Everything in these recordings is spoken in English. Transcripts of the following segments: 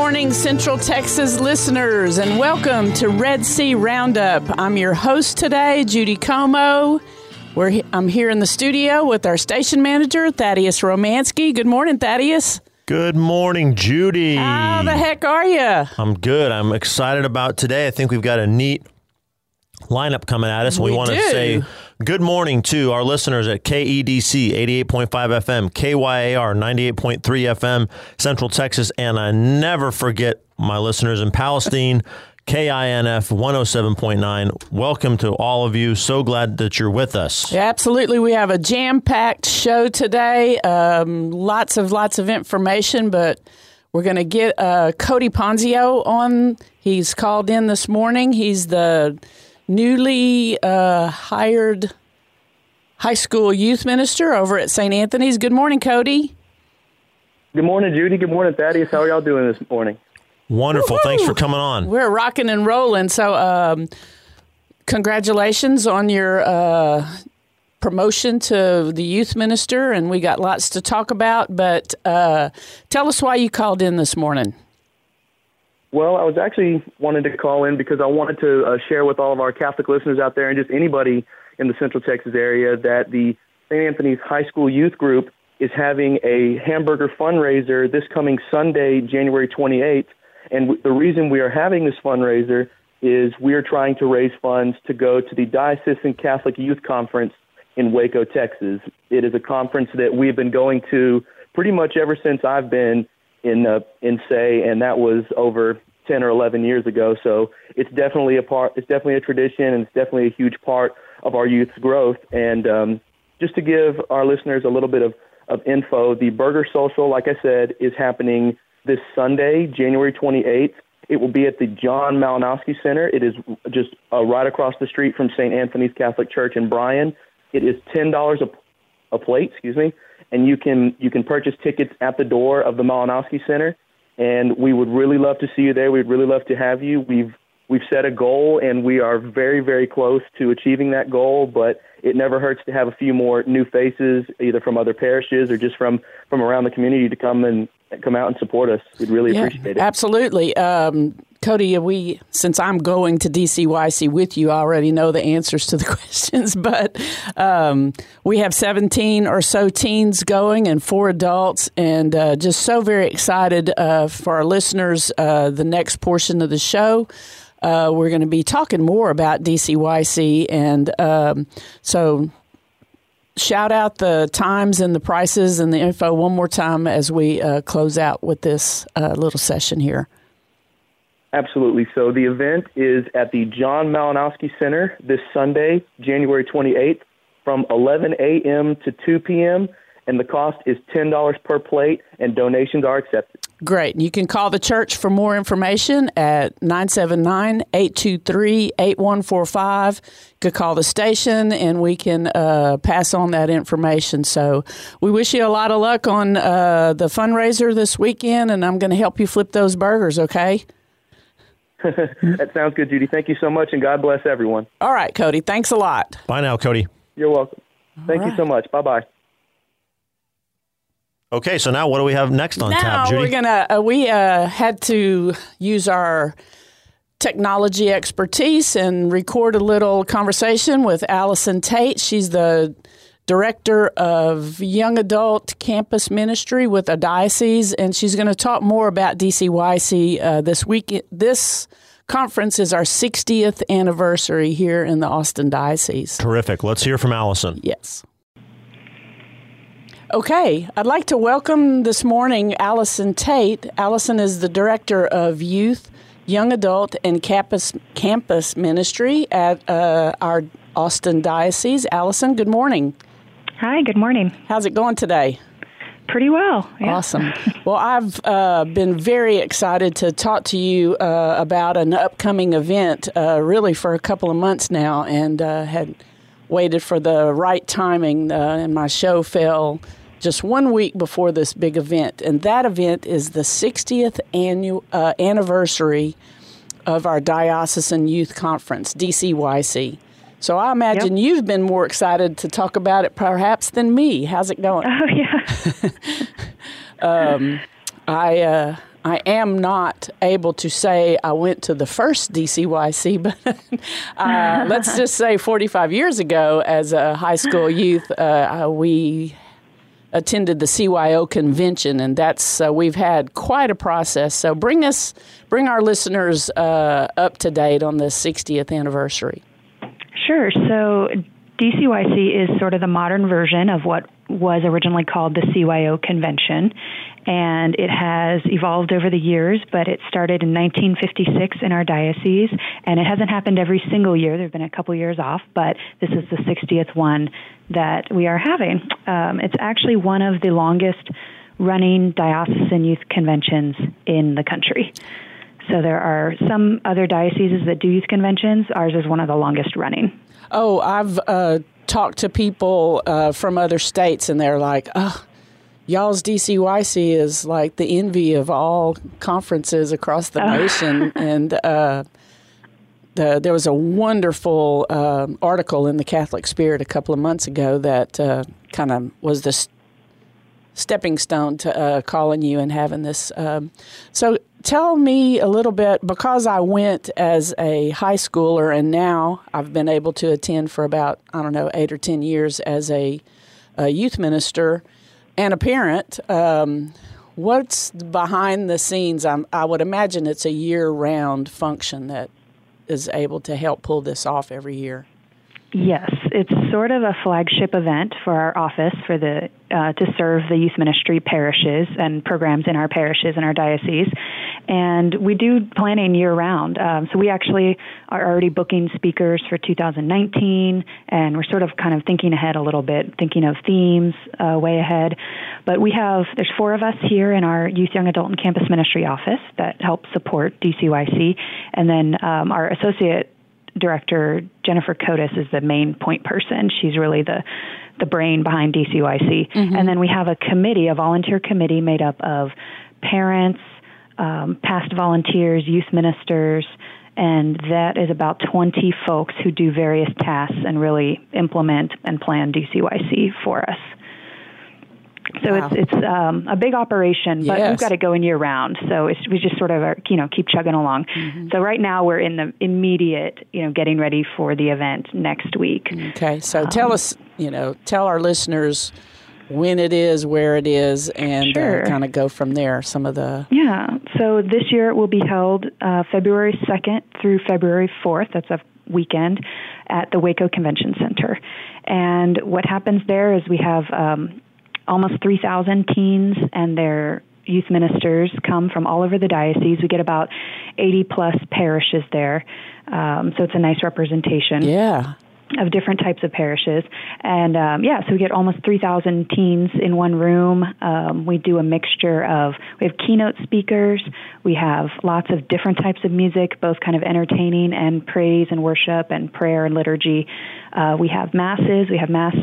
Morning, good morning, Central Texas listeners, and welcome to Red C Roundup. I'm your host today, Judy Como. We're I'm here in the studio with our station manager, Thaddeus Romansky. Good morning, Thaddeus. Good morning, Judy. How the heck are you? I'm good. I'm excited about today. I think we've got a neat lineup coming at us. We want to say good morning to our listeners at KEDC 88.5 FM, KYAR 98.3 FM, Central Texas, and I never forget my listeners in Palestine. KINF 107.9. Welcome to all of you. So glad that you're with us. Yeah, absolutely. We have a jam packed show today. Um, lots of lots of information, but we're going to get uh, Cody Ponzio on. He's called in this morning. He's the newly uh, hired high school youth minister over at St. Anthony's. Good morning, Cody. Good morning, Judy. Good morning, Thaddeus. How are y'all doing this morning? Wonderful. Thanks for coming on. We're rocking and rolling. So, um, congratulations on your uh, promotion to the youth minister, and we got lots to talk about. But uh, tell us why you called in this morning. Well, I was actually wanting to call in because I wanted to uh, share with all of our Catholic listeners out there and just anybody in the Central Texas area that the St. Anthony's High School Youth Group is having a hamburger fundraiser this coming Sunday, January 28th. And w- the reason we are having this fundraiser is we are trying to raise funds to go to the Diocesan Catholic Youth Conference in Waco, Texas. It is a conference that we've been going to pretty much ever since I've been in uh, in say, and that was over 10 or 11 years ago. So it's definitely a part. It's definitely a tradition, and it's definitely a huge part of our youth's growth. And um, just to give our listeners a little bit of of info, the Burger Social, like I said, is happening this Sunday, January 28th. It will be at the John Malinowski Center. It is just uh, right across the street from St. Anthony's Catholic Church in Bryan. It is ten dollars a plate, excuse me, and you can you can purchase tickets at the door of the Malinowski Center. And we would really love to see you there. We'd really love to have you. We've we've set a goal, and we are very very close to achieving that goal. But it never hurts to have a few more new faces, either from other parishes or just from from around the community, to come and come out and support us. We'd really appreciate it. absolutely. Um, Cody, we since I'm going to DCYC with you, I already know the answers to the questions. But um, we have 17 or so teens going and four adults, and uh, just so very excited uh, for our listeners. Uh, the next portion of the show. Uh, we're going to be talking more about DCYC, and um, so shout out the times and the prices and the info one more time as we uh, close out with this uh, little session here. Absolutely. So the event is at the John Malinowski Center this Sunday, January 28th, from 11 a.m. to 2 p.m. And the cost is $10 per plate, and donations are accepted. Great. You can call the church for more information at 979 823 8145. You could call the station and we can uh, pass on that information. So we wish you a lot of luck on uh, the fundraiser this weekend, and I'm going to help you flip those burgers, okay? That sounds good, Judy. Thank you so much, and God bless everyone. All right, Cody. Thanks a lot. Bye now, Cody. You're welcome. Thank you so much. Bye bye. Okay, so now what do we have next on now tap, Judy? we're gonna uh, we uh, had to use our technology expertise and record a little conversation with Allison Tate. She's the director of young adult campus ministry with a diocese, and she's going to talk more about DCYC uh, this week. This conference is our 60th anniversary here in the Austin diocese. Terrific. Let's hear from Allison. Yes. Okay, I'd like to welcome this morning Allison Tate. Allison is the director of youth, young adult, and campus campus ministry at uh, our Austin diocese. Allison, good morning. Hi, good morning. How's it going today? Pretty well. Yeah. Awesome. Well, I've uh, been very excited to talk to you uh, about an upcoming event, uh, really for a couple of months now, and uh, had waited for the right timing, uh, and my show fell just one week before this big event. And that event is the 60th annual uh, anniversary of our Diocesan Youth Conference, DCYC. So I imagine yep. you've been more excited to talk about it perhaps than me. How's it going? Oh yeah. um, I uh, I am not able to say I went to the first DCYC, but uh, let's just say 45 years ago, as a high school youth, uh, we attended the CYO convention, and that's uh, we've had quite a process. So bring us, bring our listeners uh, up to date on the 60th anniversary. Sure. So DCYC is sort of the modern version of what was originally called the CYO convention, and it has evolved over the years, but it started in 1956 in our diocese, and it hasn't happened every single year. There have been a couple years off, but this is the 60th one that we are having. Um, it's actually one of the longest running diocesan youth conventions in the country. So there are some other dioceses that do youth conventions. Ours is one of the longest running. Oh, I've uh, talked to people uh, from other states, and they're like, "Oh, y'all's DCYC is like the envy of all conferences across the oh. nation." and uh, the, there was a wonderful uh, article in the Catholic Spirit a couple of months ago that uh, kind of was the stepping stone to uh, calling you and having this. Um, so tell me a little bit because I went as a high schooler and now I've been able to attend for about, I don't know, eight or 10 years as a, a youth minister and a parent. Um, what's behind the scenes? I'm, I would imagine it's a year round function that is able to help pull this off every year. Yes, it's sort of a flagship event for our office for the uh, to serve the youth ministry parishes and programs in our parishes and our diocese, and we do planning year round. Um, so we actually are already booking speakers for 2019, and we're sort of kind of thinking ahead a little bit, thinking of themes uh, way ahead. But we have there's four of us here in our youth, young adult, and campus ministry office that help support DCYC, and then um, our associate director Jennifer Cotis is the main point person. She's really the the brain behind DCYC. Mm-hmm. And then we have a committee, a volunteer committee made up of parents, um, past volunteers, youth ministers, and that is about 20 folks who do various tasks and really implement and plan DCYC for us. So wow. it's it's um, a big operation, but yes. we've got to go in year round. So we just sort of are, you know keep chugging along. Mm-hmm. So right now we're in the immediate you know getting ready for the event next week. Okay, so um, tell us you know tell our listeners when it is, where it is, and uh, sure. uh, kind of go from there. Some of the yeah. So this year it will be held uh, February second through February fourth. That's a weekend at the Waco Convention Center. And what happens there is we have um, almost 3,000 teens and their youth ministers come from all over the diocese. We get about 80 plus parishes there. Um, so it's a nice representation. Yeah. Of different types of parishes. And um, yeah, so we get almost 3,000 teens in one room. Um, we do a mixture of, we have keynote speakers, we have lots of different types of music, both kind of entertaining and praise and worship and prayer and liturgy. Uh, we have masses, we have mass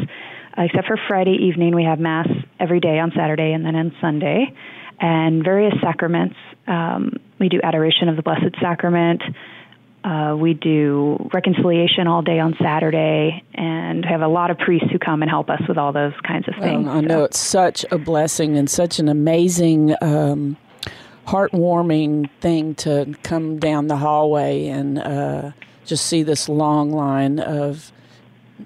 except for Friday evening, we have Mass every day on Saturday and then on Sunday, and various sacraments. Um, we do adoration of the Blessed Sacrament. Uh, we do reconciliation all day on Saturday, and have a lot of priests who come and help us with all those kinds of things. I know it's such a blessing and such an amazing, um, heartwarming thing to come down the hallway and uh, just see this long line of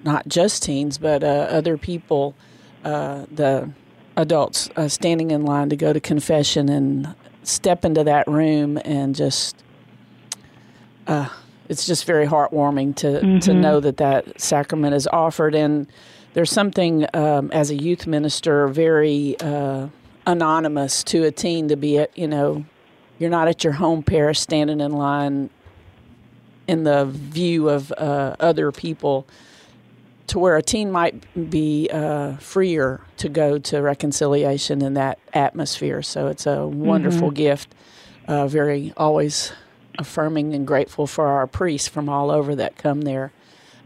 not just teens, but uh, other people, uh, the adults uh, standing in line to go to confession and step into that room and just, uh, it's just very heartwarming to, mm-hmm. to know that that sacrament is offered. And there's something um, as a youth minister very uh, anonymous to a teen to be at, you know, you're not at your home parish standing in line in the view of uh, other people to where a teen might be uh, freer to go to reconciliation in that atmosphere. So it's a wonderful mm-hmm. gift. Uh, very always affirming and grateful for our priests from all over that come there.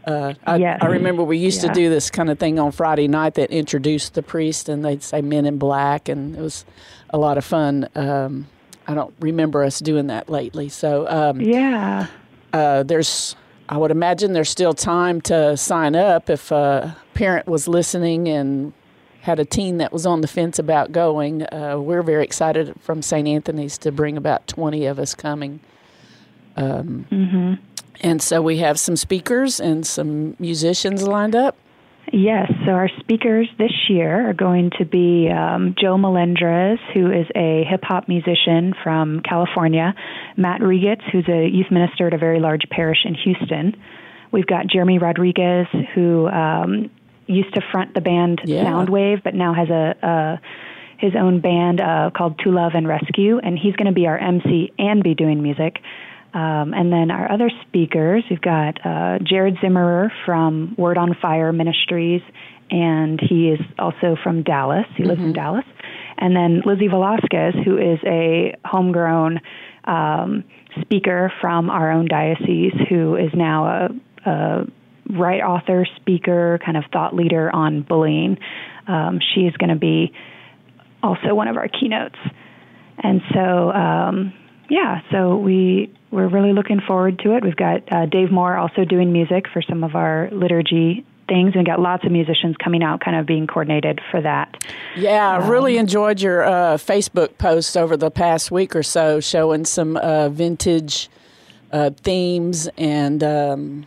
Uh, I, yes. I, remember we used yeah. to do this kind of thing on Friday night that introduced the priest, and they'd say "Men in Black," and it was a lot of fun. Um, I don't remember us doing that lately. So um, yeah, uh, there's. I would imagine there's still time to sign up if a parent was listening and had a teen that was on the fence about going. Uh, we're very excited from St. Anthony's to bring about 20 of us coming. Um, mm-hmm. And so we have some speakers and some musicians lined up. Yes, so our speakers this year are going to be um, Joe Melendrez, who is a hip hop musician from California, Matt Regitz, who's a youth minister at a very large parish in Houston. We've got Jeremy Rodriguez, who um, used to front the band yeah. Soundwave, but now has a, a his own band uh, called To Love and Rescue, and he's going to be our MC and be doing music. Um, and then our other speakers, we've got uh, Jared Zimmerer from Word on Fire Ministries, and he is also from Dallas. He lives mm-hmm. in Dallas. And then Lizzie Velasquez, who is a homegrown um, speaker from our own diocese, who is now a, a right author, speaker, kind of thought leader on bullying. Um, she is going to be also one of our keynotes. And so, um, yeah, so we we're really looking forward to it. We've got uh, Dave Moore also doing music for some of our liturgy things. And got lots of musicians coming out, kind of being coordinated for that. Yeah, I um, really enjoyed your uh, Facebook posts over the past week or so, showing some uh, vintage uh, themes and um,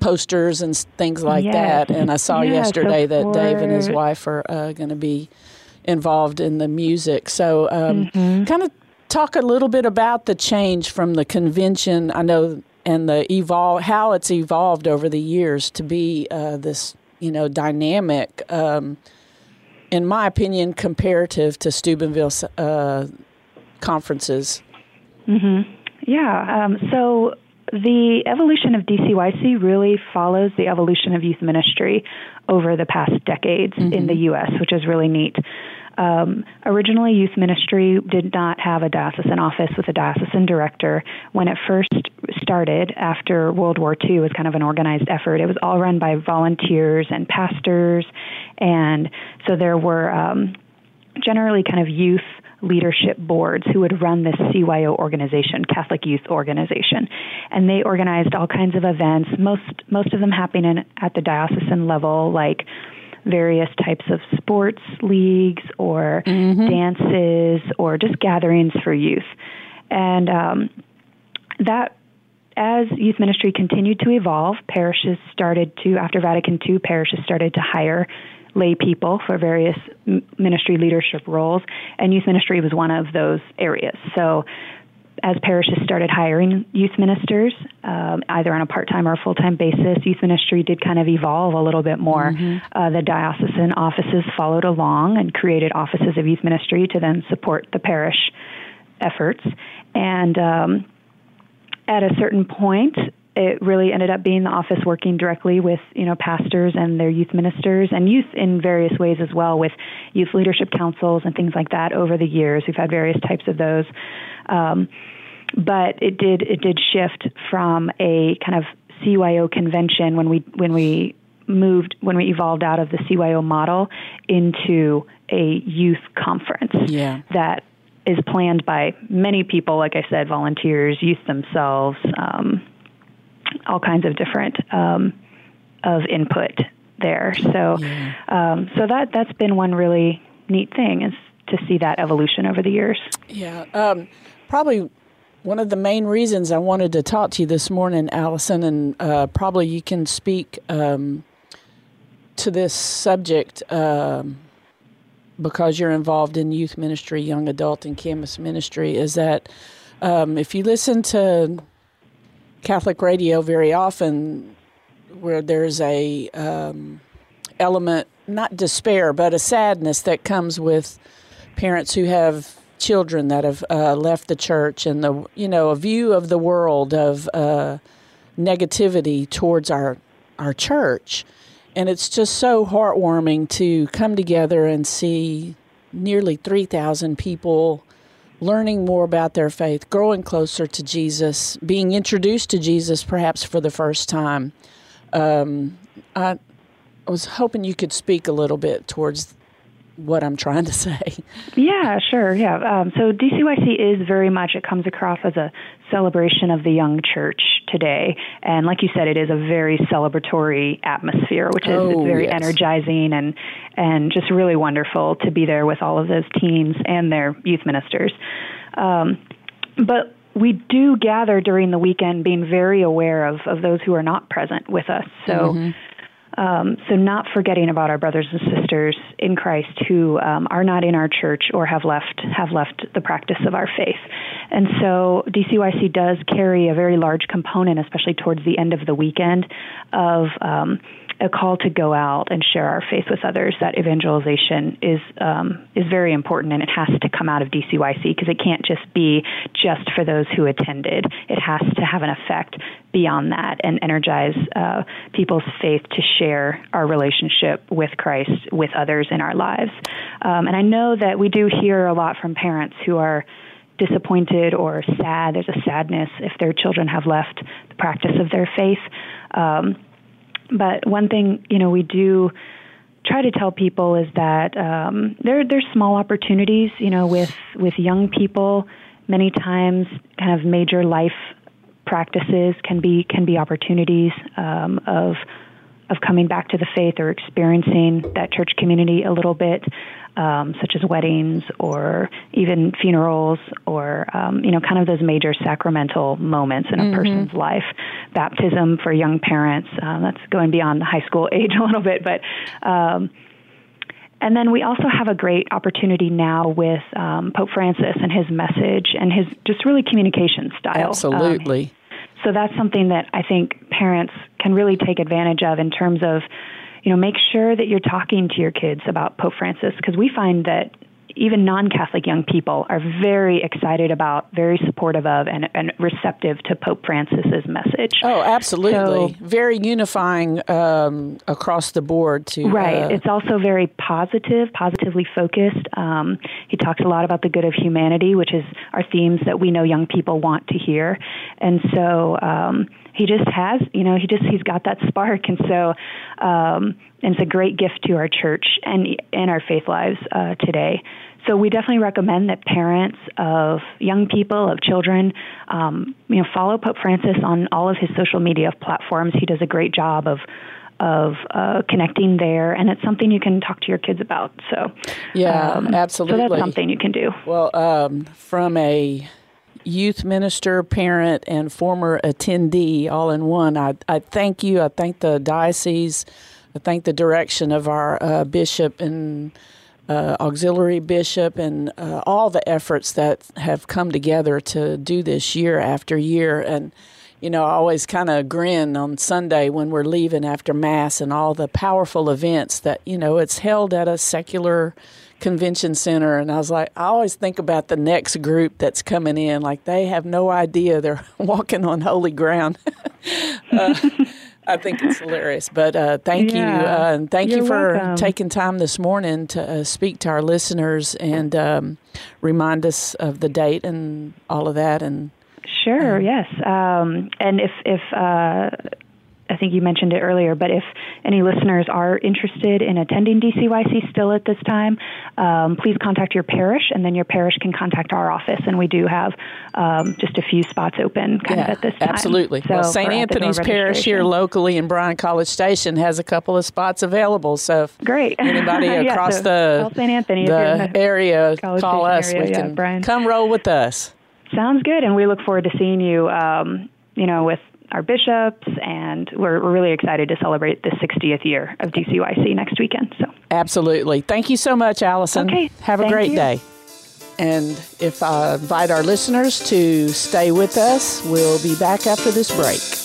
posters and things like yes. that. And I saw yeah, yesterday so that Dave and his wife are uh, going to be involved in the music. So, um, mm-hmm. kind of talk a little bit about the change from the convention. I know and the evolve how it's evolved over the years to be uh, this you know dynamic. Um, in my opinion, comparative to Steubenville uh, conferences. Mm-hmm. Yeah. Um, so the evolution of DCYC really follows the evolution of youth ministry over the past decades mm-hmm. in the U.S., which is really neat. Um, originally, youth ministry did not have a diocesan office with a diocesan director. When it first started after World War II, it was kind of an organized effort. It was all run by volunteers and pastors, and so there were um, generally kind of youth leadership boards who would run this CYO organization, Catholic Youth Organization, and they organized all kinds of events. Most most of them happening at the diocesan level, like various types of sports leagues or mm-hmm. dances or just gatherings for youth. And um, that, as youth ministry continued to evolve, parishes started to, after Vatican II, parishes started to hire lay people for various ministry leadership roles, and youth ministry was one of those areas. So as parishes started hiring youth ministers, um, either on a part time or full time basis, youth ministry did kind of evolve a little bit more. Mm-hmm. Uh, the diocesan offices followed along and created offices of youth ministry to then support the parish efforts. And um, at a certain point, it really ended up being the office working directly with you know pastors and their youth ministers and youth in various ways as well with youth leadership councils and things like that over the years we've had various types of those um, but it did it did shift from a kind of CYO convention when we when we moved when we evolved out of the CYO model into a youth conference yeah. that is planned by many people, like I said, volunteers, youth themselves, um, all kinds of different um, of input there. So, yeah. um, so that that's been one really neat thing is to see that evolution over the years. Yeah, um, probably one of the main reasons I wanted to talk to you this morning, Allison, and uh, probably you can speak um, to this subject um, because you're involved in youth ministry, young adult, and campus ministry, is that um, if you listen to Catholic radio very often, where there's a um, element, not despair, but a sadness that comes with parents who have children that have uh, left the church and the you know a view of the world of uh, negativity towards our our church. And it's just so heartwarming to come together and see nearly 3,000 people learning more about their faith, growing closer to Jesus, being introduced to Jesus perhaps for the first time. Um, I, was hoping you could speak a little bit towards what I'm trying to say. Yeah, sure. Yeah. Um, so DCYC is very much, it comes across as a celebration of the young church today. And like you said, it is a very celebratory atmosphere, which is oh, very yes. energizing and, and just really wonderful to be there with all of those teams and their youth ministers. Um, but we do gather during the weekend being very aware of, of those who are not present with us. So, Mm-hmm. Um, so not forgetting about our brothers and sisters in Christ who um, are not in our church or have left have left the practice of our faith. And so DCYC does carry a very large component, especially towards the end of the weekend, of um, a call to go out and share our faith with others. That evangelization is um, is very important, and it has to come out of DCYC because it can't just be just for those who attended. It has to have an effect beyond that and energize uh, people's faith to share our relationship with Christ with others in our lives. Um, and I know that we do hear a lot from parents who are disappointed or sad. There's a sadness if their children have left the practice of their faith. Um, but one thing, you know, we do try to tell people is that um, there there's small opportunities, you know, with with young people. Many times, kind of major life practices can be can be opportunities um, of of coming back to the faith or experiencing that church community a little bit, um, such as weddings or even funerals or um, you know kind of those major sacramental moments in a Mm-hmm. person's life. Baptism for young parents um, that's going beyond the high school age a little bit, but. Um, and then we also have a great opportunity now with um, Pope Francis and his message and his just really communication style. Um, Absolutely. So that's something that I think parents can really take advantage of in terms of, you know, make sure that you're talking to your kids about Pope Francis because we find that even non-Catholic young people are very excited about, very supportive of, and, and receptive to Pope Francis's message. oh, absolutely. So- Very unifying um, across the board. To Right. uh, it's also very positive, positively focused. Um, he talks a lot about the good of humanity, which is our themes that we know young people want to hear. And so um, he just has, you know, he just he's got that spark, and so um, and it's a great gift to our church and and our faith lives uh, today. So we definitely recommend that parents of young people, of children, um, you know, follow Pope Francis on all of his social media platforms. He does a great job of of uh, connecting there, and it's something you can talk to your kids about. So, Yeah, um, So that's something you can do. Well, um, from a youth minister, parent, and former attendee all in one, I, I thank you. I thank the diocese. I thank the direction of our uh, bishop and uh, auxiliary bishop and uh, all the efforts that have come together to do this year after year. And, you know, I always kind of grin on Sunday when we're leaving after Mass and all the powerful events that, you know, it's held at a secular convention center. And I was like I always think about the next group that's coming in. Like they have no idea they're walking on holy ground. Uh, I think it's hilarious but uh, thank you uh, and thank you You're for welcome. taking time this morning to uh, speak to our listeners and um, remind us of the date and all of that and Sure. Yes. Um, and if if uh, I think you mentioned it earlier, but if any listeners are interested in attending DCYC still at this time, um, please contact your parish, and then your parish can contact our office, and we do have um, just a few spots open kind of at this time. Absolutely. So well, St. Anthony's Parish here locally in Bryan College Station has a couple of spots available. So if Great. anybody Yeah, across so the St. Anthony if you're in the the area, College call Station us. area, we yeah, can Bryan. come roll with us. Sounds good, and we look forward to seeing you. Um, you know, with our bishops, and we're, we're really excited to celebrate the 60th year of DCYC next weekend. So, Absolutely. Thank you so much, Allison. Okay, Have a thank great you. day. And if I invite our listeners to stay with us, we'll be back after this break.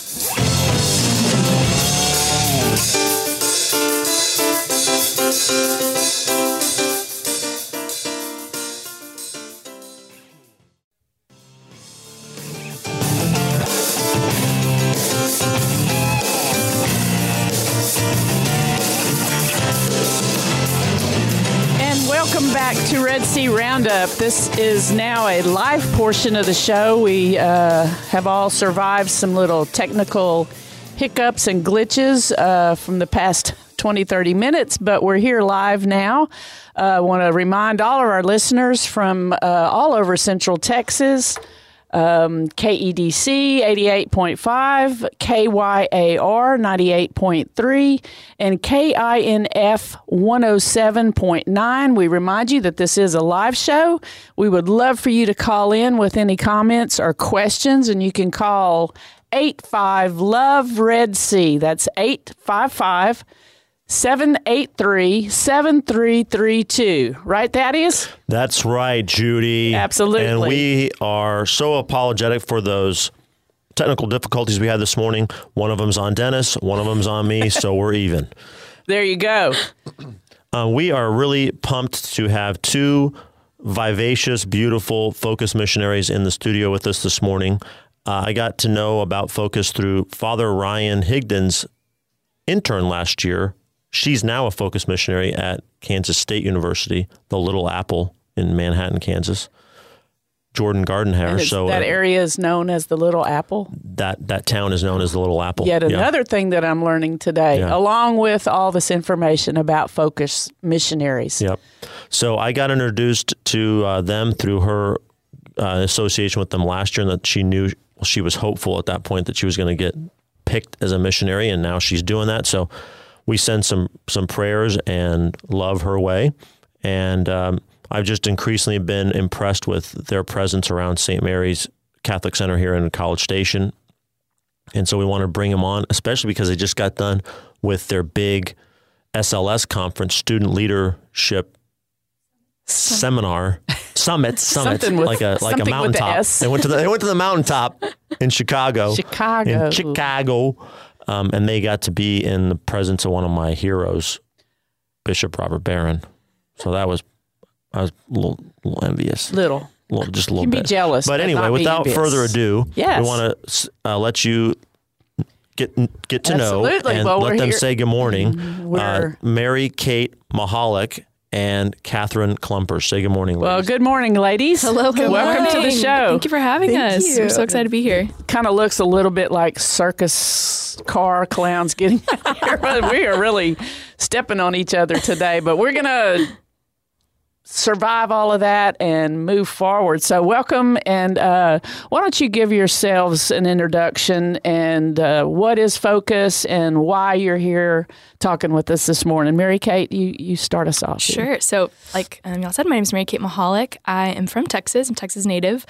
This is now a live portion of the show. We uh, have all survived some little technical hiccups and glitches uh, from the past 20, 30 minutes, but we're here live now. I uh, want to remind all of our listeners from uh, all over Central Texas um, KEDC 88.5, KYAR 98.3, and KINF 107.9. We remind you that this is a live show. We would love for you to call in with any comments or questions, and you can call 85 Love Red Sea. That's 855 783 7332. Right, Thaddeus? That's right, Judy. Absolutely. And we are so apologetic for those technical difficulties we had this morning. One of them's on Dennis, one of them's on me, so we're even. There you go. Uh, we are really pumped to have two vivacious, beautiful Focus missionaries in the studio with us this morning. Uh, I got to know about Focus through Father Ryan Higdon's intern last year She's now a focus missionary at Kansas State University, the Little Apple in Manhattan, Kansas. Jordan Gardenhire. So that uh, area is known as the Little Apple. That that town is known as the Little Apple. Yet another yeah. thing that I'm learning today, yeah. along with all this information about Focus missionaries. Yep. So I got introduced to uh, them through her uh, association with them last year, and that she knew she was hopeful at that point that she was going to get picked as a missionary, and now she's doing that. So we send some some prayers and love her way. And um, I've just increasingly been impressed with their presence around St. Mary's Catholic Center here in College Station. And so we want to bring them on, especially because they just got done with their big SLS conference, student leadership seminar, summit, summit, with, like a like a mountaintop. The they went to the they went to the mountaintop in Chicago. Chicago. In Chicago. Um, and they got to be in the presence of one of my heroes, Bishop Robert Barron. So that was, I was a little, little envious. Little. little just a little you bit. be jealous. But anyway, without further ado, yes. we want to uh, let you get get to Absolutely. know and well, let them here. say good morning. Uh, Mary Kate Mahalik and Catherine Klumper. Say good morning, ladies. Well, good morning, ladies. Hello, good Welcome morning. to the show. Thank you for having Thank us. You. We're so excited to be here. Kind of looks a little bit like circus car clowns getting here, but we are really stepping on each other today. But we're gonna survive all of that and move forward. So, welcome, and uh, why don't you give yourselves an introduction and uh, what is Focus and why you're here talking with us this morning? Mary Kate, you, you start us off. Sure. Here. So, like um, y'all said, my name is Mary Kate Mahalik. I am from Texas. I'm Texas native.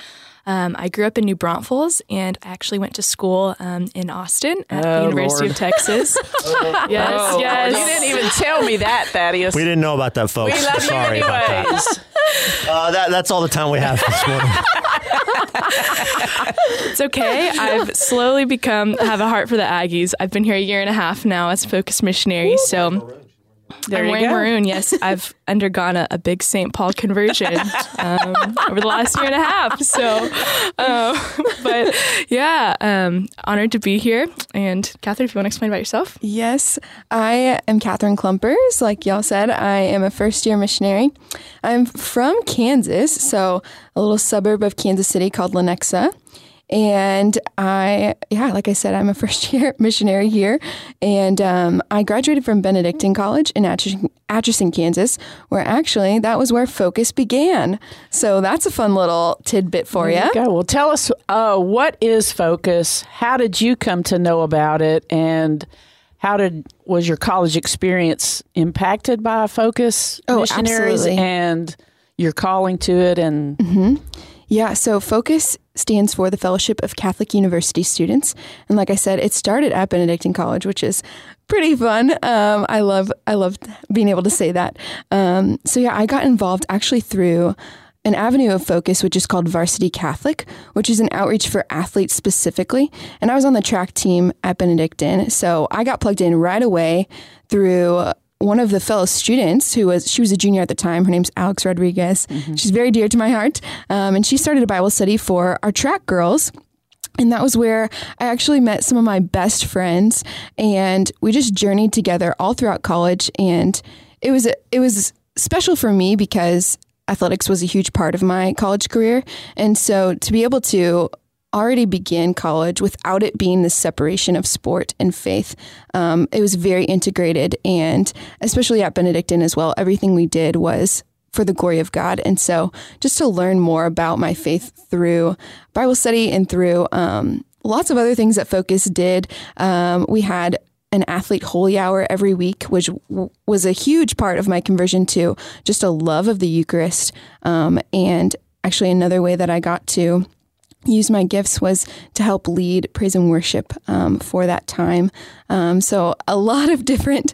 Um, I grew up in New Braunfels, and I actually went to school um, in Austin at oh, the University Lord. of Texas. yes, oh, yes. You didn't even tell me that, Thaddeus. we didn't know about that, folks. We love Sorry you about that. Uh, that. That's all the time we have this morning. it's okay. I've slowly become have a heart for the Aggies. I've been here a year and a half now as focus missionary. So there I'm wearing go. maroon. Yes, I've undergone a, a big St. Paul conversion um, over the last year and a half. So, um, but yeah, um, honored to be here. And Catherine, if you want to explain about yourself. Yes, I am Catherine Klumpers. Like y'all said, I am a first year missionary. I'm from Kansas, so a little suburb of Kansas City called Lenexa. And I, yeah, like I said, I'm a first year missionary here. And um, I graduated from Benedictine College in Atchison, Atchison, Kansas, where actually that was where Focus began. So that's a fun little tidbit for you. Well, tell us uh, what is Focus? How did you come to know about it? And how did was your college experience impacted by Focus oh, missionaries absolutely. and your calling to it? And mm-hmm. Yeah, so Focus stands for the Fellowship of Catholic University Students. And like I said, it started at Benedictine College, which is pretty fun. Um, I love I love being able to say that. Um, so yeah, I got involved actually through an avenue of focus, which is called Varsity Catholic, which is an outreach for athletes specifically. And I was on the track team at Benedictine, so I got plugged in right away through one of the fellow students who was she was a junior at the time her name's alex rodriguez mm-hmm. she's very dear to my heart um, and she started a bible study for our track girls and that was where I actually met some of my best friends, and we just journeyed together all throughout college. And it was it was special for me because athletics was a huge part of my college career. And so to be able to already begin college without it being the separation of sport and faith, um, it was very integrated. And especially at Benedictine as well, everything we did was for the glory of God. And so just to learn more about my faith through Bible study and through um, lots of other things that Focus did. Um, we had an athlete holy hour every week, which w- was a huge part of my conversion to just a love of the Eucharist. Um, and actually, another way that I got to use my gifts was to help lead praise and worship um, for that time. Um, so a lot of different,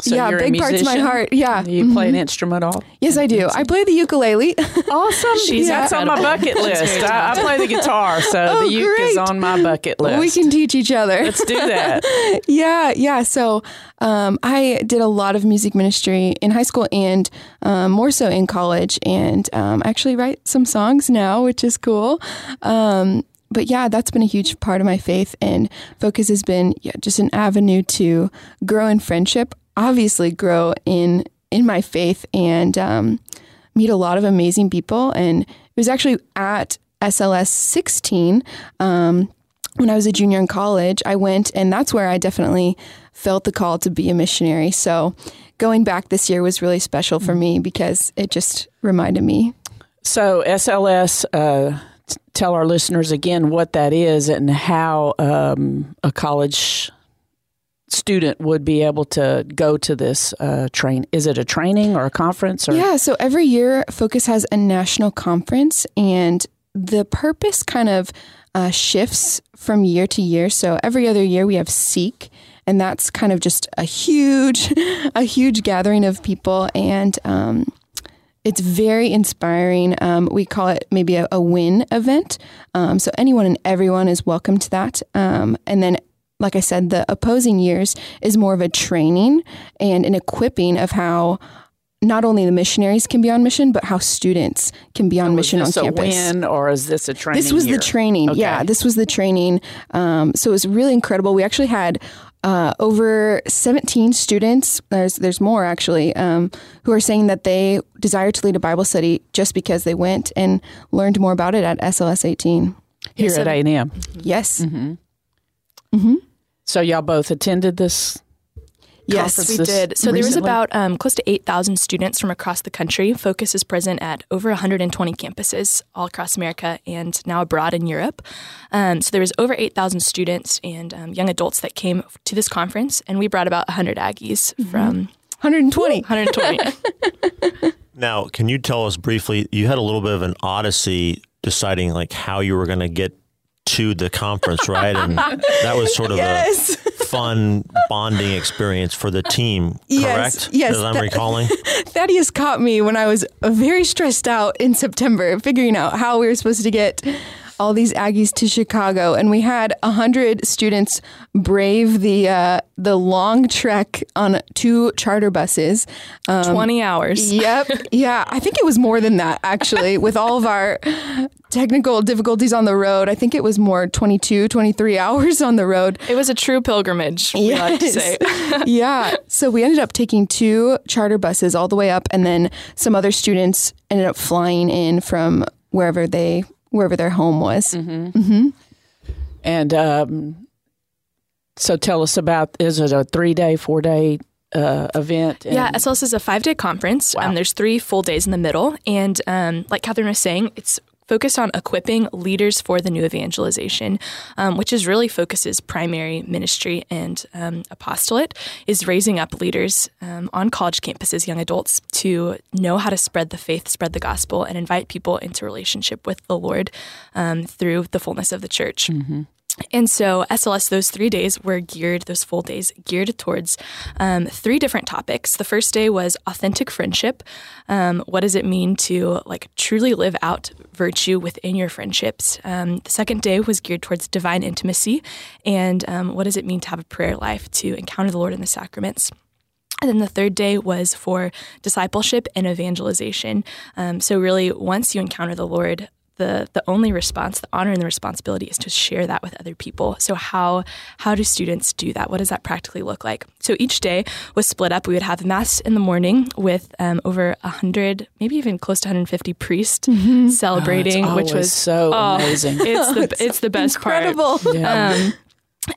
So yeah, big parts of my heart. Yeah, You play an instrument all. yes, I do. I play the ukulele. Awesome. She's That's on my bucket list. I, I play the guitar, so Oh, the uke is on my bucket list. we can teach each other. Let's do that. yeah, yeah. So um, I did a lot of music ministry in high school and um, more so in college, and um, actually write some songs now, which is cool. Um, but yeah, that's been a huge part of my faith, and Focus has been yeah, just an avenue to grow in friendship. Obviously, grow in in my faith and um, meet a lot of amazing people. And it was actually at SLS 16 um, when I was a junior in college, I went, and that's where I definitely felt the call to be a missionary. So going back this year was really special for me because it just reminded me. So SLS, uh, tell our listeners again what that is and how um, a college student would be able to go to this uh, train. Is it a training or a conference? Or Yeah, so every year Focus has a national conference, and the purpose kind of uh, shifts from year to year. So every other year we have Seek, and that's kind of just a huge, a huge gathering of people, and um, it's very inspiring. Um, we call it maybe a, a win event. Um, so anyone and everyone is welcome to that. Um, and then, like I said, the opposing years is more of a training and an equipping of how not only the missionaries can be on mission, but how students can be on mission is on this a campus. win or is this a training? This was year? the training. Okay. Yeah, this was the training. Um, so it was really incredible. We actually had uh, over 17 students. There's there's more actually um, who are saying that they desire to lead a Bible study just because they went and learned more about it at SLS 18. here So- at A and M. Yes, So y'all both attended this. Yes, conference We did. So there was about um, close to 8,000 students from across the country. Focus is present at over 120 campuses all across America and now abroad in Europe. Um, so there was over 8,000 students and um, young adults that came to this conference, and we brought about 100 Aggies from 120. 120. Now, can you tell us briefly? You had a little bit of an odyssey deciding like how you were going to get to the conference, right? And that was sort of Yes. a fun bonding experience for the team, correct? yes, As I'm that- recalling. Thaddeus caught me when I was very stressed out in September, figuring out how we were supposed to get all these Aggies to Chicago, and we had hundred students brave the uh, the long trek on two charter buses. Um, 20 hours. Yep, yeah, I think it was more than that actually. with all of our technical difficulties on the road, I think it was more 22, 23 hours on the road. It was a true pilgrimage, we like to say. yeah. So we ended up taking two charter buses all the way up, and then some other students ended up flying in from wherever they wherever their home was. And um, so tell us about is it a three day, four day uh, event? Yeah, And- SLS is a five day conference. Wow. Um, there's three full days in the middle. And um, like Catherine was saying, it's focused on equipping leaders for the new evangelization, um, which is really focuses primary ministry and um, apostolate, is raising up leaders um, on college campuses, young adults, to know how to spread the faith, spread the gospel, and invite people into relationship with the Lord um, through the fullness of the church. And so SLS, those three days were geared, those full days geared towards um, three different topics. The first day was authentic friendship. Um, what does it mean to like truly live out virtue within your friendships? Um, the second day was geared towards divine intimacy. And um, what does it mean to have a prayer life, to encounter the Lord in the sacraments? And then the third day was for discipleship and evangelization. Um, so, really, once you encounter the Lord, the the only response, the honor and the responsibility is to share that with other people. So how how do students do that? What does that practically look like? So each day was split up. We would have mass in the morning with um, over hundred, maybe even close to 150 priests mm-hmm. celebrating, oh, which was so oh, amazing. It's the it's the best Incredible. part. Yeah. Um,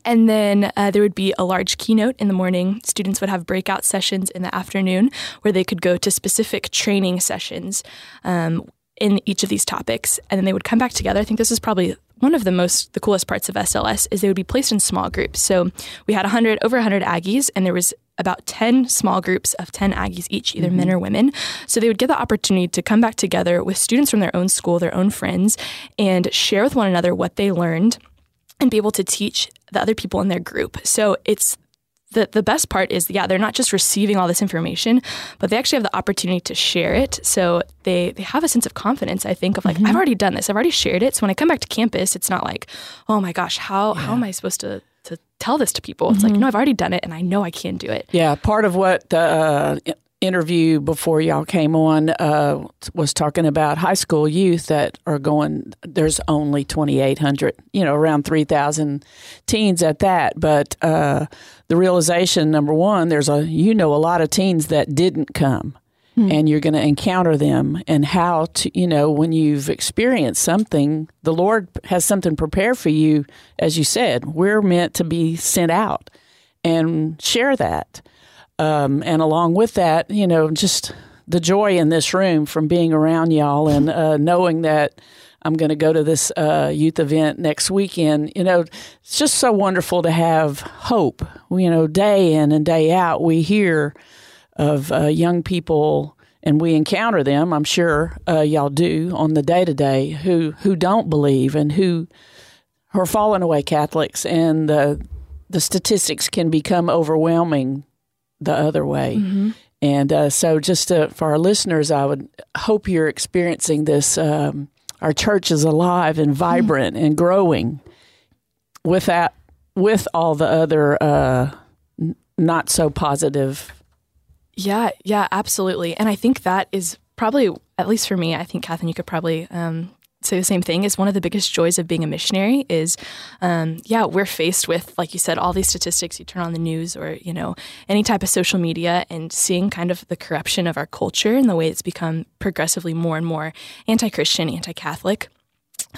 and then uh, there would be a large keynote in the morning. Students would have breakout sessions in the afternoon where they could go to specific training sessions um, in each of these topics. And then they would come back together. I think this is probably one of the most the coolest parts of SLS is they would be placed in small groups. So we had 100 over 100 Aggies and there was about 10 small groups of 10 Aggies each, either mm-hmm. men or women. So they would get the opportunity to come back together with students from their own school, their own friends, and share with one another what they learned and be able to teach the other people in their group. So it's the, the best part is, yeah, they're not just receiving all this information, but they actually have the opportunity to share it. So they, they have a sense of confidence, I think, of like, mm-hmm. I've already done this, I've already shared it. So when I come back to campus, it's not like, oh my gosh, how, yeah. how am I supposed to, to tell this to people? Mm-hmm. It's like, mm-hmm. no, I've already done it and I know I can do it. Yeah. Part of what the uh, interview before y'all came on uh, was talking about high school youth that are going. There's only 2,800, you know, around 3,000 teens at that. But uh, the realization, number one, there's a you know a lot of teens that didn't come. Hmm. And you're going to encounter them, and how to, you know, when you've experienced something, the Lord has something prepared for you. As you said, we're meant to be sent out and share that. Um, and along with that, you know, just the joy in this room from being around y'all and uh, knowing that I'm going to go to this uh, youth event next weekend. You know, it's just so wonderful to have hope. You know, day in and day out, we hear of uh, young people and we encounter them. I'm sure uh, y'all do on the day to day who who don't believe and who are fallen away Catholics, and the the statistics can become overwhelming the other way. Mm-hmm. And uh, so, just to, for our listeners, I would hope you're experiencing this. Um, our church is alive and vibrant mm-hmm. and growing with that, with all the other uh, not so positive. Yeah, yeah, absolutely. And I think that is probably, at least for me, I think, Catherine, you could probably um, say the same thing is one of the biggest joys of being a missionary is um, yeah we're faced with like you said all these statistics. You turn on the news or you know any type of social media and seeing kind of the corruption of our culture and the way it's become progressively more and more anti-christian anti-catholic.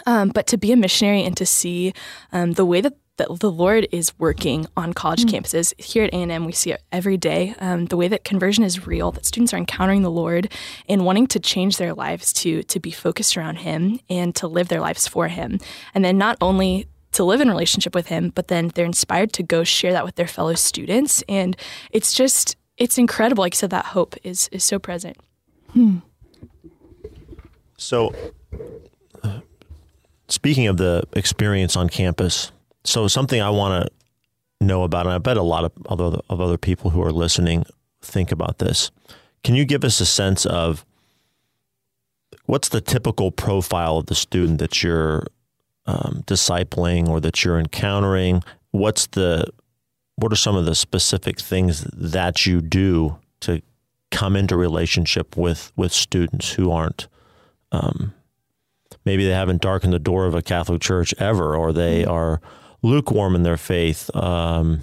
Um, but to be a missionary and to see um, the way that that the Lord is working on college mm. campuses. Here at A&M, we see it every day. Um, the way that conversion is real, that students are encountering the Lord and wanting to change their lives to to be focused around Him and to live their lives for Him. And then not only to live in relationship with Him, but then they're inspired to go share that with their fellow students. And it's just it's incredible. Like you said, that hope is is so present. Hmm. So, uh, speaking of the experience on campus so something I want to know about, and I bet a lot of other of other people who are listening think about this. Can you give us a sense of what's the typical profile of the student that you're um, discipling or that you're encountering? What's the what are some of the specific things that you do to come into relationship with with students who aren't um, maybe they haven't darkened the door of a Catholic church ever, or they mm-hmm. are lukewarm in their faith, um,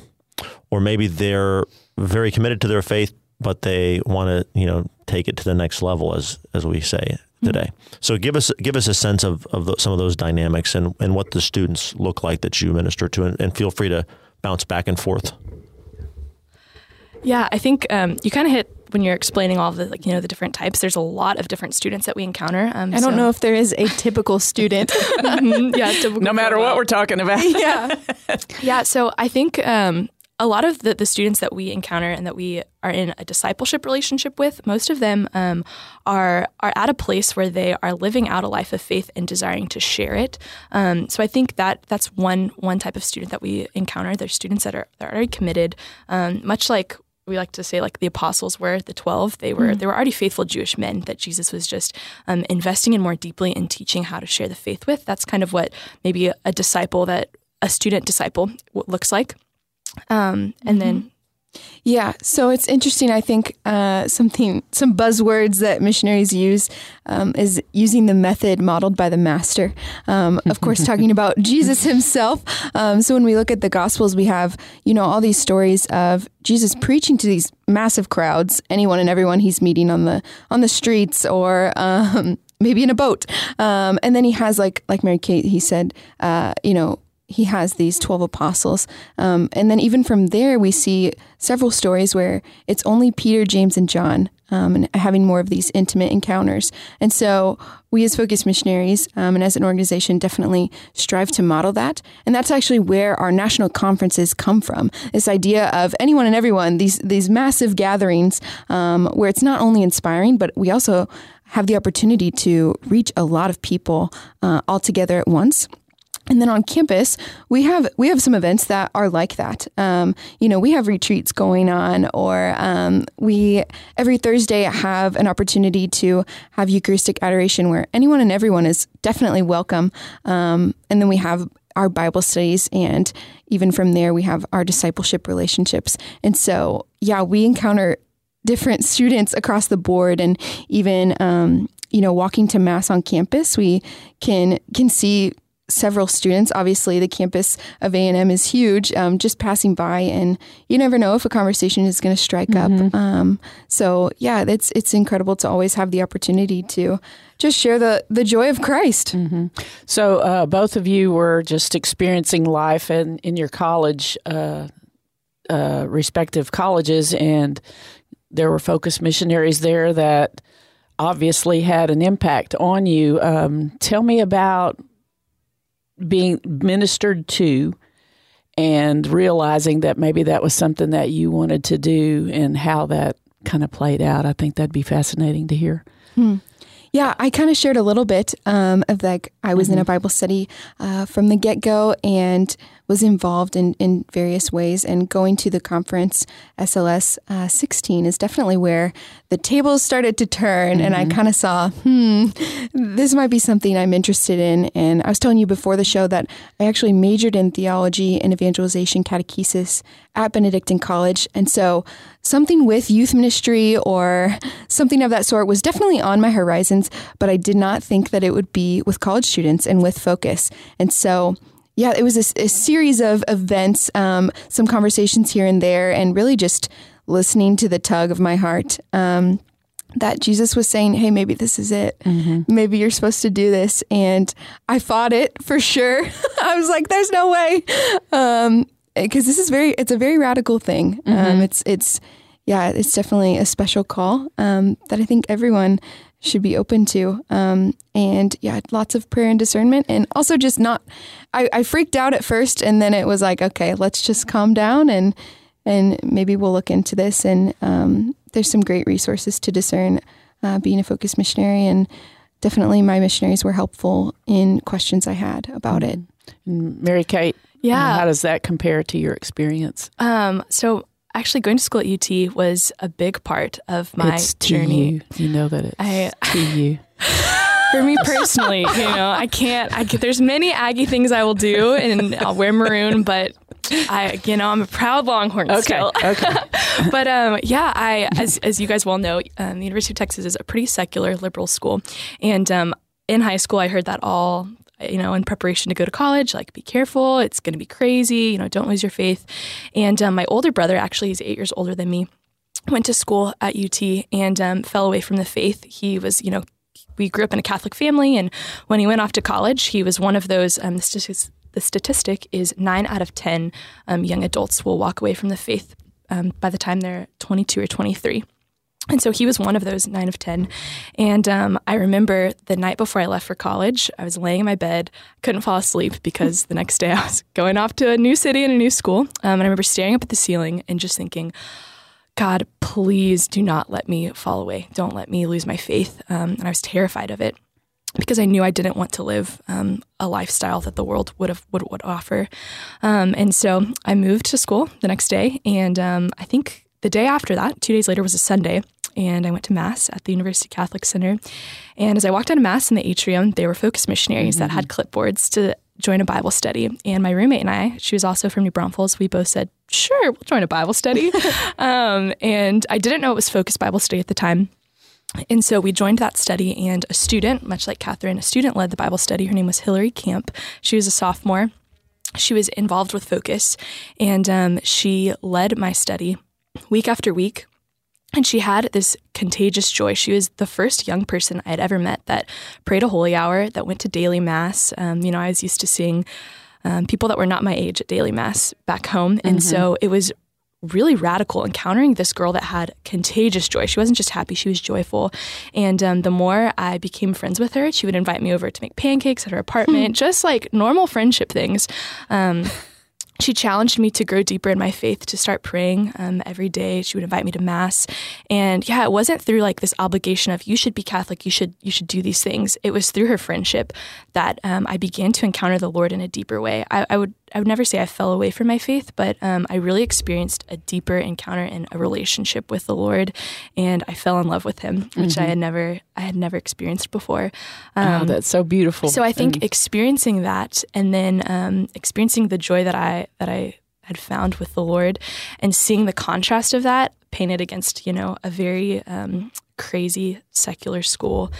or maybe they're very committed to their faith, but they want to, you know, take it to the next level, as as we say today. Mm-hmm. So give us give us a sense of, of the, some of those dynamics and, and what the students look like that you minister to, and, and feel free to bounce back and forth. Yeah, I think um, you kind of hit when you're explaining all the like you know the different types. There's a lot of different students that we encounter. Um, I don't so. know if there is a typical student. mm-hmm, yeah, typical no matter what we're talking about. yeah, yeah. So I think um, a lot of the, the students that we encounter and that we are in a discipleship relationship with, most of them um, are are at a place where they are living out a life of faith and desiring to share it. Um, so I think that that's one one type of student that we encounter. There's students that are that are already committed, um, much like we like to say like the apostles were the 12 they were mm. they were already faithful jewish men that jesus was just um, investing in more deeply and teaching how to share the faith with that's kind of what maybe a, a disciple that a student disciple looks like um, and mm-hmm. then Yeah, so it's interesting. I think uh, something, some buzzwords that missionaries use um, is using the method modeled by the master. Um, of course, talking about Jesus himself. Um, so when we look at the Gospels, we have you know all these stories of Jesus preaching to these massive crowds, anyone and everyone he's meeting on the on the streets or um, maybe in a boat. Um, and then he has like like Mary Kate, he said, uh, you know, he has these 12 apostles. Um, and then even from there, we see several stories where it's only Peter, James, and John um, and having more of these intimate encounters. And so we as Focus Missionaries um, and as an organization definitely strive to model that. And that's actually where our national conferences come from. This idea of anyone and everyone, these, these massive gatherings um, where it's not only inspiring, but we also have the opportunity to reach a lot of people uh, all together at once. And then on campus, we have we have some events that are like that. Um, you know, we have retreats going on, or um, we every Thursday have an opportunity to have Eucharistic adoration, where anyone and everyone is definitely welcome. Um, and then we have our Bible studies, and even from there, we have our discipleship relationships. And so, yeah, we encounter different students across the board, and even um, you know, walking to mass on campus, we can can see several students. Obviously, the campus of A and M is huge. Um, just passing by, and you never know if a conversation is going to strike mm-hmm. up. Um, so yeah, it's it's incredible to always have the opportunity to just share the the joy of Christ. Mm-hmm. So uh, both of you were just experiencing life in in your college. Uh, uh, respective colleges, and there were focus missionaries there that obviously had an impact on you. Um, tell me about being ministered to and realizing that maybe that was something that you wanted to do and how that kind of played out. I think that'd be fascinating to hear. Hmm. Yeah, I kind of shared a little bit um, of like I was mm-hmm. in a mm-hmm. Bible study uh, from the get go and was involved in, in various ways. And going to the conference, SLS uh, 16, is definitely where the tables started to turn. Mm-hmm. And I mm-hmm. kind of saw, hmm, this might be something I'm interested in. And I was telling you before the show that I actually majored in theology and evangelization catechesis at Benedictine College. And so something with youth ministry or something of that sort was definitely on my horizons, but I did not think that it would be with college students and with focus. And so yeah, it was a, a series of events, um, some conversations here and there, and really just listening to the tug of my heart. Um, that Jesus was saying, "Hey, maybe this is it. Mm-hmm. Maybe you're supposed to do this." And I fought it for sure. I was like, "There's no way," because um, this is very. It's a very radical thing. Um, mm-hmm. it's it's yeah, it's definitely a special call um, that I think everyone should be open to. Um, and yeah, lots of prayer and discernment. And also just not, I, I freaked out at first and then it was like, okay, let's just calm down and, and maybe we'll look into this. And um, there's some great resources to discern uh, being a focused missionary. And definitely my missionaries were helpful in questions I had about it. Mary Kate, yeah. How does that compare to your experience? Um, so actually going to school at UT was a big part of my it's journey. You. you know that it's I, to you. For me personally, you know, I can't. I there's many Aggie things I will do, and I'll wear maroon, but I, you know, I'm a proud Longhorn okay, still. Okay. but um, yeah, I, as as you guys well know, um, the University of Texas is a pretty secular liberal school, and um, in high school, I heard that all you know, in preparation to go to college, like be careful, it's going to be crazy, you know, don't lose your faith. And um, my older brother, actually, he's eight years older than me, went to school at UT and um, fell away from the faith. He was, you know, we grew up in a Catholic family, and when he went off to college, he was one of those. Um, the, the statistic is nine out of ten um, young adults will walk away from the faith um, by the time they're 22 or 23. And so he was one of those nine of 10. And um, I remember the night before I left for college, I was laying in my bed, couldn't fall asleep because the next day I was going off to a new city and a new school. Um, and I remember staring up at the ceiling and just thinking, God, please do not let me fall away. Don't let me lose my faith. Um, and I was terrified of it because I knew I didn't want to live um, a lifestyle that the world would have would, would offer. Um, and so I moved to school the next day, and um, I think the day after that, two days later, was a Sunday and I went to Mass at the University Catholic Center. And as I walked out of Mass in the atrium, there were focus missionaries mm-hmm. that had clipboards to join a Bible study. And my roommate and I, she was also from New Braunfels, we both said, sure, we'll join a Bible study. um, and I didn't know it was Focus Bible Study at the time. And so we joined that study, and a student, much like Catherine, a student led the Bible study. Her name was Hillary Camp. She was a sophomore. She was involved with Focus, and um, she led my study week after week. And she had this contagious joy. She was the first young person I had ever met that prayed a holy hour, that went to daily mass. Um, you know, I was used to seeing um, people that were not my age at daily mass back home. And mm-hmm. so it was really radical encountering this girl that had contagious joy. She wasn't just happy, she was joyful. And um, the more I became friends with her, she would invite me over to make pancakes at her apartment, just like normal friendship things. Um, she challenged me to grow deeper in my faith, to start praying um, every day. She would invite me to mass, and yeah, it wasn't through like this obligation of you should be Catholic, you should you should do these things. It was through her friendship that um, I began to encounter the Lord in a deeper way. I, I would I would never say I fell away from my faith, but um, I really experienced a deeper encounter and a relationship with the Lord, and I fell in love with Him, which mm-hmm. I had never I had never experienced before. Um, oh, that's so beautiful. So I think and experiencing that, and then um, experiencing the joy that I that I had found with the Lord, and seeing the contrast of that painted against you know a very um, crazy secular school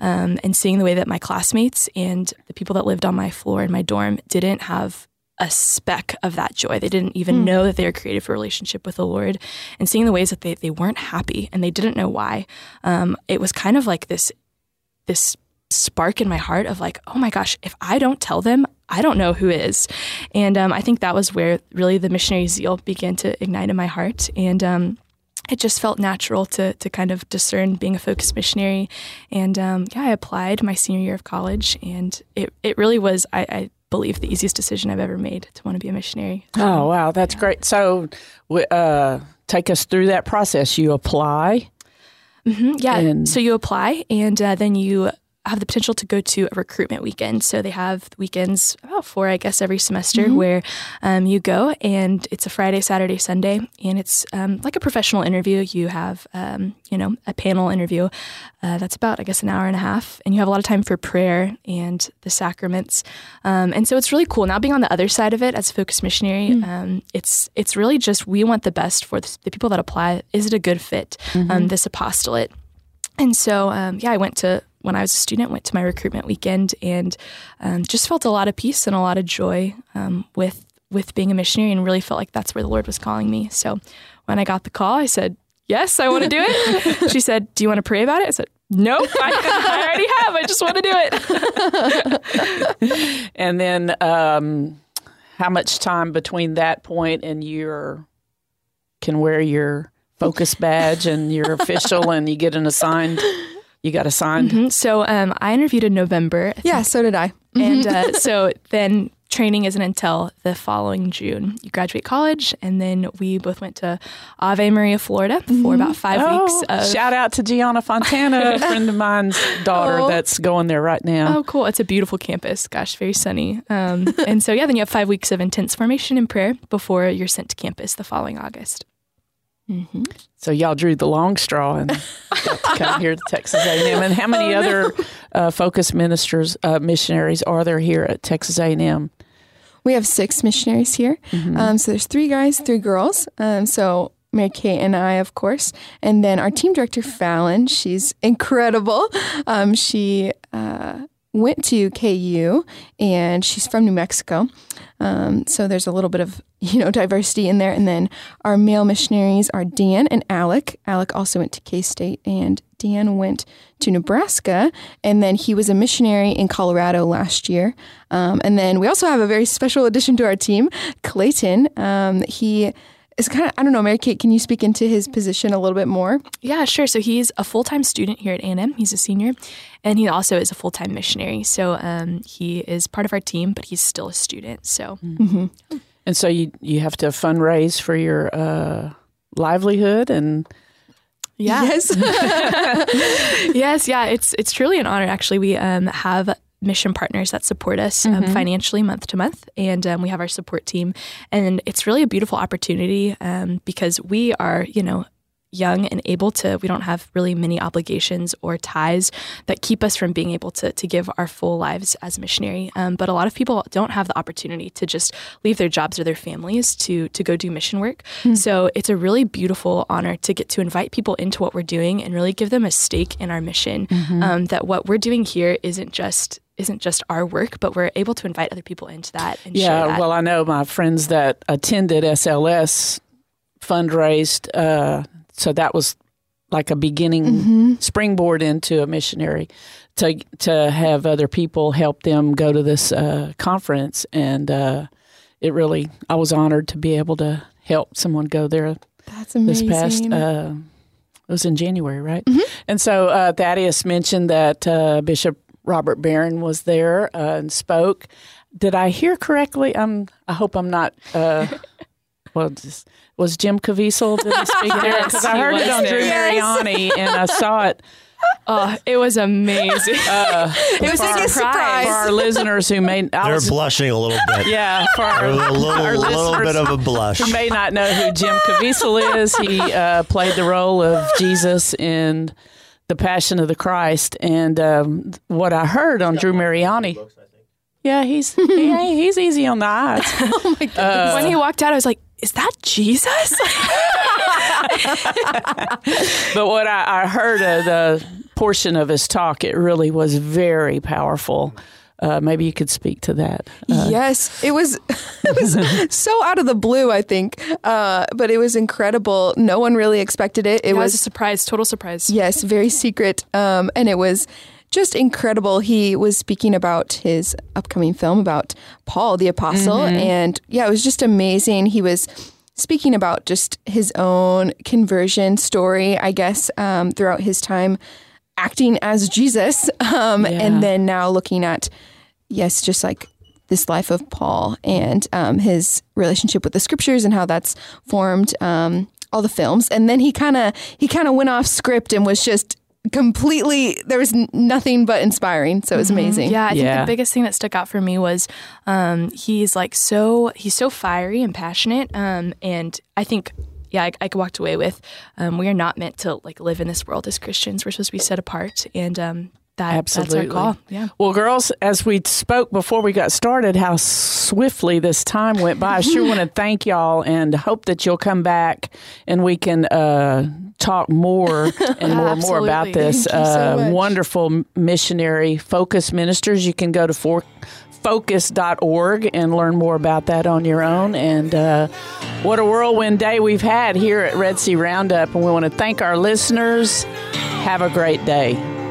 um, and seeing the way that my classmates and the people that lived on my floor in my dorm didn't have a speck of that joy. They didn't even mm. know that they were created for a relationship with the Lord. And seeing the ways that they, they weren't happy and they didn't know why, um, it was kind of like this this spark in my heart of like, oh my gosh, if I don't tell them, I don't know who is. And um, I think that was where really the missionary zeal began to ignite in my heart. And um, it just felt natural to to kind of discern being a focused missionary. And um, yeah, I applied my senior year of college, and it, it really was, I, I believe the easiest decision I've ever made to want to be a missionary. Oh, wow. That's yeah. great. So, uh, take us through that process. You apply. Mm-hmm, yeah. And so you apply, and uh, then you have the potential to go to a recruitment weekend. So they have weekends, about four, I guess, every semester mm-hmm. where um, you go and it's a Friday, Saturday, Sunday, and it's um, like a professional interview. You have, um, you know, a panel interview uh, that's about, I guess, an hour and a half, and you have a lot of time for prayer and the sacraments. Um, and so it's really cool. Now being on the other side of it as a focused missionary, mm-hmm. it's it's really just we want the best for the, the people that apply. Is it a good fit? Um, mm-hmm. this apostolate. And so, um, yeah, I went to when I was a student, went to my recruitment weekend and um, just felt a lot of peace and a lot of joy um, with with being a missionary, and really felt like that's where the Lord was calling me. So when I got the call, I said, "Yes, I want to do it." she said, "Do you want to pray about it?" I said, Nope, I, I already have. I just want to do it. and then, um, how much time between that point and your can wear your focus badge and you're official and you get an assigned you got assigned? Mm-hmm. So um, I interviewed in November. Yeah, so did I. And uh, so then training isn't until the following June. You graduate college, and then we both went to Ave Maria, Florida for mm-hmm. about five oh, weeks. Of... Shout out to Gianna Fontana, a friend of mine's daughter oh. that's going there right now. Oh, cool. It's a beautiful campus. Gosh, very sunny. Um, and so, yeah, then you have five weeks of intense formation and prayer before you're sent to campus the following August. Mm-hmm. So y'all drew the long straw and got to come here to Texas A&M. And how many oh, other uh, focus ministers, uh, missionaries are there here at Texas A&M? We have six missionaries here. Mm-hmm. Um, so there's three guys, three girls. Um, so Mary Kate and I, of course, and then our team director Fallon. She's incredible. Um, she uh, went to KU and she's from New Mexico. Um, so there's a little bit of you know diversity in there. And then our male missionaries are Dan and Alec. Alec also went to K State, and Dan went to Nebraska, and then he was a missionary in Colorado last year. Um, and then we also have a very special addition to our team, Clayton. Um, he is kind of I don't know, Mary Kate. Can you speak into his position a little bit more? Yeah, sure. So he's a full time student here at A&M. He's a senior, and he also is a full time missionary. So um, he is part of our team, but he's still a student. So, mm-hmm. and so you you have to fundraise for your uh, livelihood and. Yeah. Yes. yes. Yeah. It's it's truly an honor. Actually, we um, have mission partners that support us um, mm-hmm. financially month to month, and um, we have our support team. And it's really a beautiful opportunity um, because we are, you know, young and able to, we don't have really many obligations or ties that keep us from being able to, to give our full lives as a missionary. Um, but a lot of people don't have the opportunity to just leave their jobs or their families to, to go do mission work. Mm-hmm. So it's a really beautiful honor to get to invite people into what we're doing and really give them a stake in our mission. Mm-hmm. Um, that what we're doing here isn't just isn't just our work, but we're able to invite other people into that. yeah, that. well, I know my friends that attended SLS fundraised, uh, so that was like a beginning mm-hmm. springboard into a missionary to to have other people help them go to this uh, conference, and uh, it really I was honored to be able to help someone go there. That's amazing. This past. Uh, it was in January, right? Mm-hmm. And so uh, Thaddeus mentioned that uh, Bishop Robert Barron was there uh, and spoke. Did I hear correctly? I'm. I hope I'm not. Uh, well, just, was Jim Caviezel did he speak there? Because I heard it on there. Drew yes. Mariani and I saw it. Oh, it was amazing. Uh, it was like a surprise for our listeners who may. I They're was, blushing a little bit. Yeah, for our, a little, our little bit of a blush. Who may not know who Jim Caviezel is? He uh, played the role of Jesus in the Passion of the Christ, and um, what I heard on Drew Mariani. yeah, he's he, he's easy on the eyes. oh my god! Uh, when he walked out, I was like, "Is that Jesus?" but what I, I heard of the portion of his talk, it really was very powerful. Uh, maybe you could speak to that. Uh, yes, it was it was so out of the blue, I think, uh, but it was incredible. No one really expected it. It, it was, was, a surprise, total surprise. Yes, very secret, um, and it was just incredible. He was speaking about his upcoming film about Paul the Apostle, mm-hmm. and yeah, it was just amazing. He was speaking about just his own conversion story, I guess, um, throughout his time acting as Jesus, um, yeah. and then now looking at yes, just like this life of Paul and um, his relationship with the scriptures and how that's formed um, all the films. And then he kind of he kind of went off script and was just completely there was nothing but inspiring so it was mm-hmm. amazing yeah i think yeah. the biggest thing that stuck out for me was um, he's like so he's so fiery and passionate um, and i think yeah, I, I walked away with um, we are not meant to like live in this world as Christians. We're supposed to be set apart, and um, that, Absolutely. That's our call. Yeah. Well, girls, as we spoke before we got started, how swiftly this time went by. I sure want to thank y'all and hope that you'll come back and we can uh, talk more and more and more about this uh, so wonderful missionary focus ministers. You can go to four focus.org and learn more about that on your own. And uh, what a whirlwind day we've had here at Red C Roundup. And we want to thank our listeners. Have a great day.